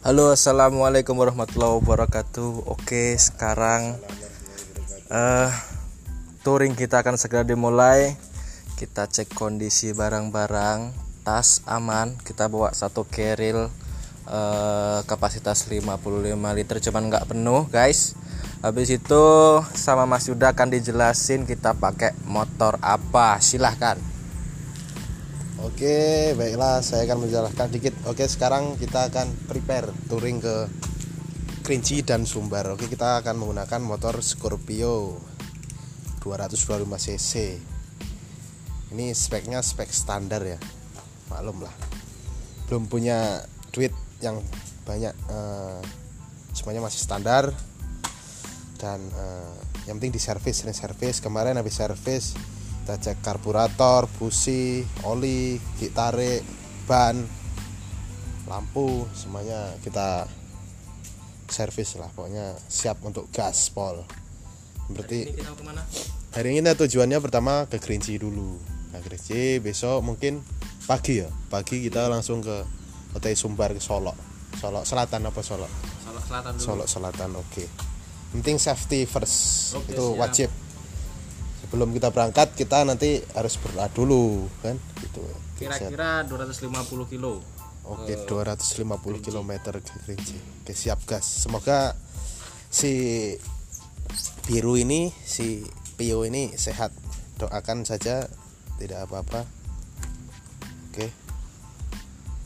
Halo assalamualaikum warahmatullahi wabarakatuh. Oke sekarang uh, Touring kita akan segera dimulai. Kita cek kondisi barang-barang Tas aman. Kita bawa satu keril uh, Kapasitas 55 liter Cuman nggak penuh guys. Habis itu sama Mas Yuda akan dijelasin kita pakai motor apa. Silahkan Oke, baiklah saya akan menjelaskan dikit. Oke, sekarang kita akan prepare touring ke Kerinci dan Sumbar. Oke, kita akan menggunakan motor Scorpio 225 cc. Ini speknya spek standar ya. Maklum lah. Belum punya duit yang banyak uh, semuanya masih standar dan uh, yang penting di servis ini servis kemarin habis servis kita cek karburator busi oli gigi tarik ban lampu semuanya kita servis lah. Pokoknya siap untuk gaspol berarti Ini kita ke mana? hari ini kita tujuannya pertama ke Kerinci dulu. Nah Kerinci besok mungkin pagi ya. Pagi kita langsung ke Hotel Sumbar ke Solo Solo Selatan apa Solo Solo Selatan dulu. Solo Selatan oke. Penting safety first. Oke, itu siap. wajib sebelum kita berangkat kita nanti harus berdoa dulu kan? Gitu. Kira-kira 250 kilo. Oke 250 km ke Kerinci oke siap gas. Semoga si biru ini si Pio ini sehat. Doakan saja tidak apa-apa. Oke.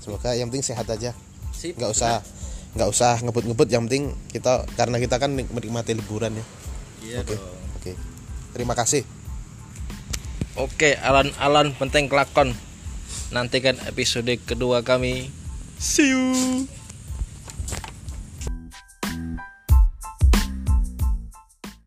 Semoga yang penting sehat aja. Sip, nggak usah nggak usah ngebut-ngebut. Yang penting kita karena kita kan menikmati liburan ya. Iya oke dong. oke terima kasih Oke, alan-alan penting kelakon. Nantikan episode kedua kami. See you.